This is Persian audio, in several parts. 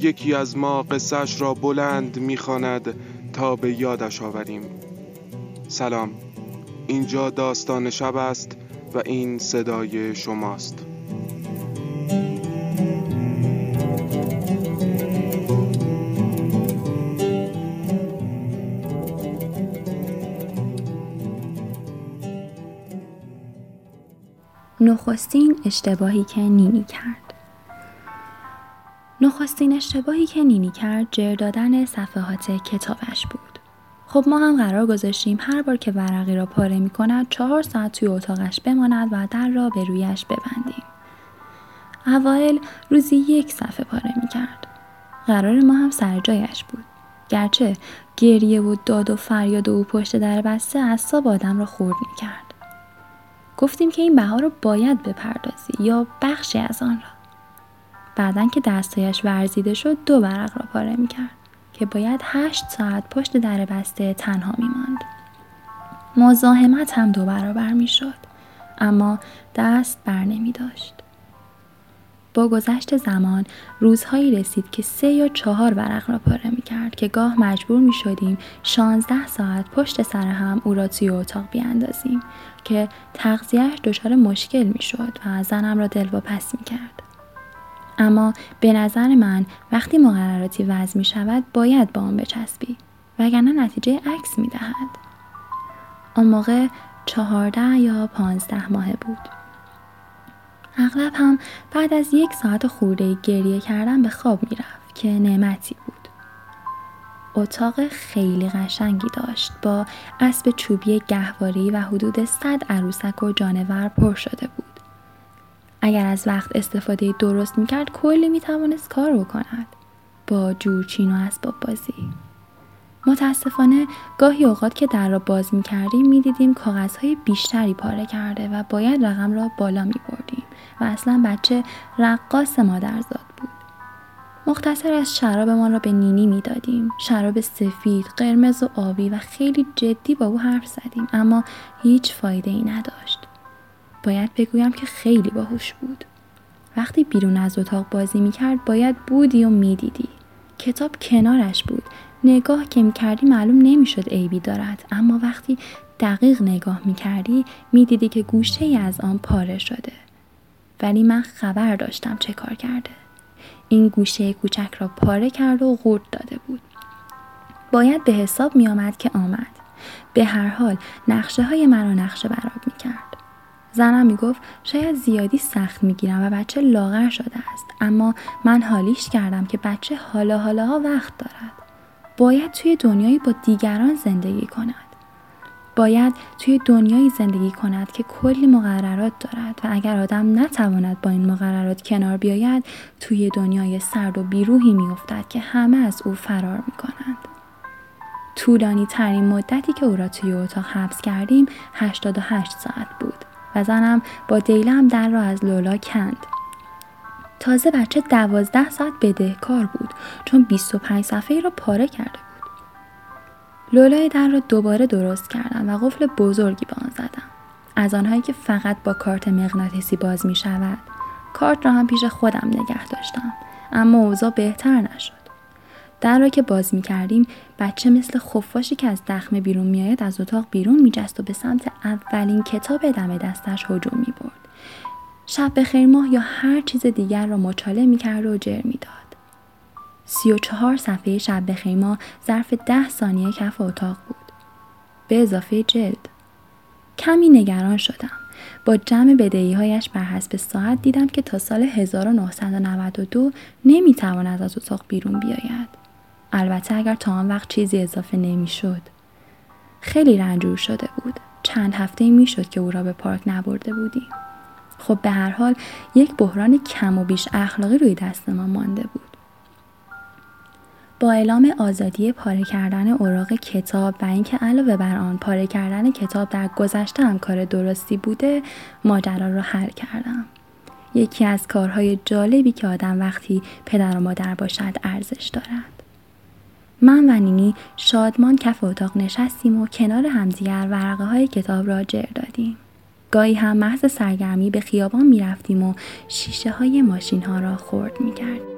یکی از ما قصهش را بلند می‌خواند تا به یادش آوریم. سلام. اینجا داستان شب است و این صدای شماست. نخستین اشتباهی که نینی کرد. نخستین اشتباهی که نینی کرد جر دادن صفحات کتابش بود. خب ما هم قرار گذاشتیم هر بار که ورقی را پاره می کند چهار ساعت توی اتاقش بماند و در را به رویش ببندیم. اوایل روزی یک صفحه پاره می کرد. قرار ما هم سر جایش بود. گرچه گریه و داد و فریاد و او پشت در بسته اصاب آدم را خورد می کرد. گفتیم که این بها رو باید بپردازی یا بخشی از آن را. بعدا که دستایش ورزیده شد دو ورق را پاره می‌کرد که باید هشت ساعت پشت در بسته تنها میماند مزاحمت هم دو برابر می‌شد اما دست بر نمی داشت. با گذشت زمان روزهایی رسید که سه یا چهار ورق را پاره می کرد که گاه مجبور می شدیم شانزده ساعت پشت سر هم او را توی اتاق بیاندازیم که تغذیهش دچار مشکل می شد و زنم را دل پس می کرد. اما به نظر من وقتی مقرراتی وضع می شود باید با آن بچسبی وگرنه نتیجه عکس می دهد. آن موقع چهارده یا پانزده ماه بود. اغلب هم بعد از یک ساعت خورده گریه کردن به خواب می رفت که نعمتی بود. اتاق خیلی قشنگی داشت با اسب چوبی گهواری و حدود صد عروسک و جانور پر شده بود. اگر از وقت استفاده درست می‌کرد کلی می‌توانست کار بکند. با جورچین و اسباب بازی. متاسفانه گاهی اوقات که در را باز می‌کردیم می‌دیدیم کاغذهای بیشتری پاره کرده و باید رقم را بالا میبردیم و اصلا بچه رقاص مادرزاد بود. مختصر از شرابمان را به نینی می‌دادیم. شراب سفید قرمز و آبی و خیلی جدی با او حرف زدیم اما هیچ فایده ای نداشت. باید بگویم که خیلی باهوش بود. وقتی بیرون از اتاق بازی می‌کرد باید بودی و می‌دیدی. کتاب کنارش بود. نگاه که می‌کردی معلوم نمی‌شد عیبی دارد اما وقتی دقیق نگاه می‌کردی می‌دیدی که گوشه ای از آن پاره شده. ولی من خبر داشتم چه کار کرده. این گوشه کوچک را پاره کرد و غورد داده بود. باید به حساب می آمد که آمد. به هر حال نقشه های مرا نقشه براب. زنم می‌گفت شاید زیادی سخت می‌گیرم و بچه لاغر شده است اما من حالیش کردم که بچه حالا حالا وقت دارد. باید توی دنیایی با دیگران زندگی کند. باید توی دنیایی زندگی کند که کلی مقررات دارد و اگر آدم نتواند با این مقررات کنار بیاید توی دنیای سرد و بیروحی میافتد که همه از او فرار می‌کنند. طولانی ترین مدتی که او را توی اتاق حبس کردیم 88 ساعت بود. و زنم با دیلم در را از لولا کند. تازه بچه دوازده ساعت بدهکار بود چون 25 صفحه را پاره کرده بود. لولای در را دوباره درست کردم و قفل بزرگی به آن زدم. از آنهایی که فقط با کارت مغناطیسی باز می شود. کارت را هم پیش خودم نگه داشتم اما اوضاع بهتر نشد. در را که باز می کردیم بچه مثل خفاشی که از دخمه بیرون میآید از اتاق بیرون میجست و به سمت اولین کتاب دم دستش هجوم می برد. شب به خیر ماه یا هر چیز دیگر را مچاله می کرد و جر می داد. سی و چهار صفحه شب به خیر ماه ظرف ده ثانیه کف اتاق بود. به اضافه جلد. کمی نگران شدم. با جمع بدهی هایش بر حسب ساعت دیدم که تا سال 1992 نمی تواند از اتاق بیرون بیاید. البته اگر تا آن وقت چیزی اضافه نمی شد. خیلی رنجور شده بود. چند هفته می شد که او را به پارک نبرده بودیم. خب به هر حال یک بحران کم و بیش اخلاقی روی دست ما مانده بود. با اعلام آزادی پاره کردن اوراق کتاب و اینکه علاوه بر آن پاره کردن کتاب در گذشته هم کار درستی بوده ماجرا را حل کردم یکی از کارهای جالبی که آدم وقتی پدر و مادر باشد ارزش دارد من و نینی شادمان کف اتاق نشستیم و کنار همدیگر ورقه های کتاب را جر دادیم گاهی هم محض سرگرمی به خیابان می رفتیم و شیشه های ماشین ها را خورد می کردیم.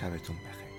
sabes tú un.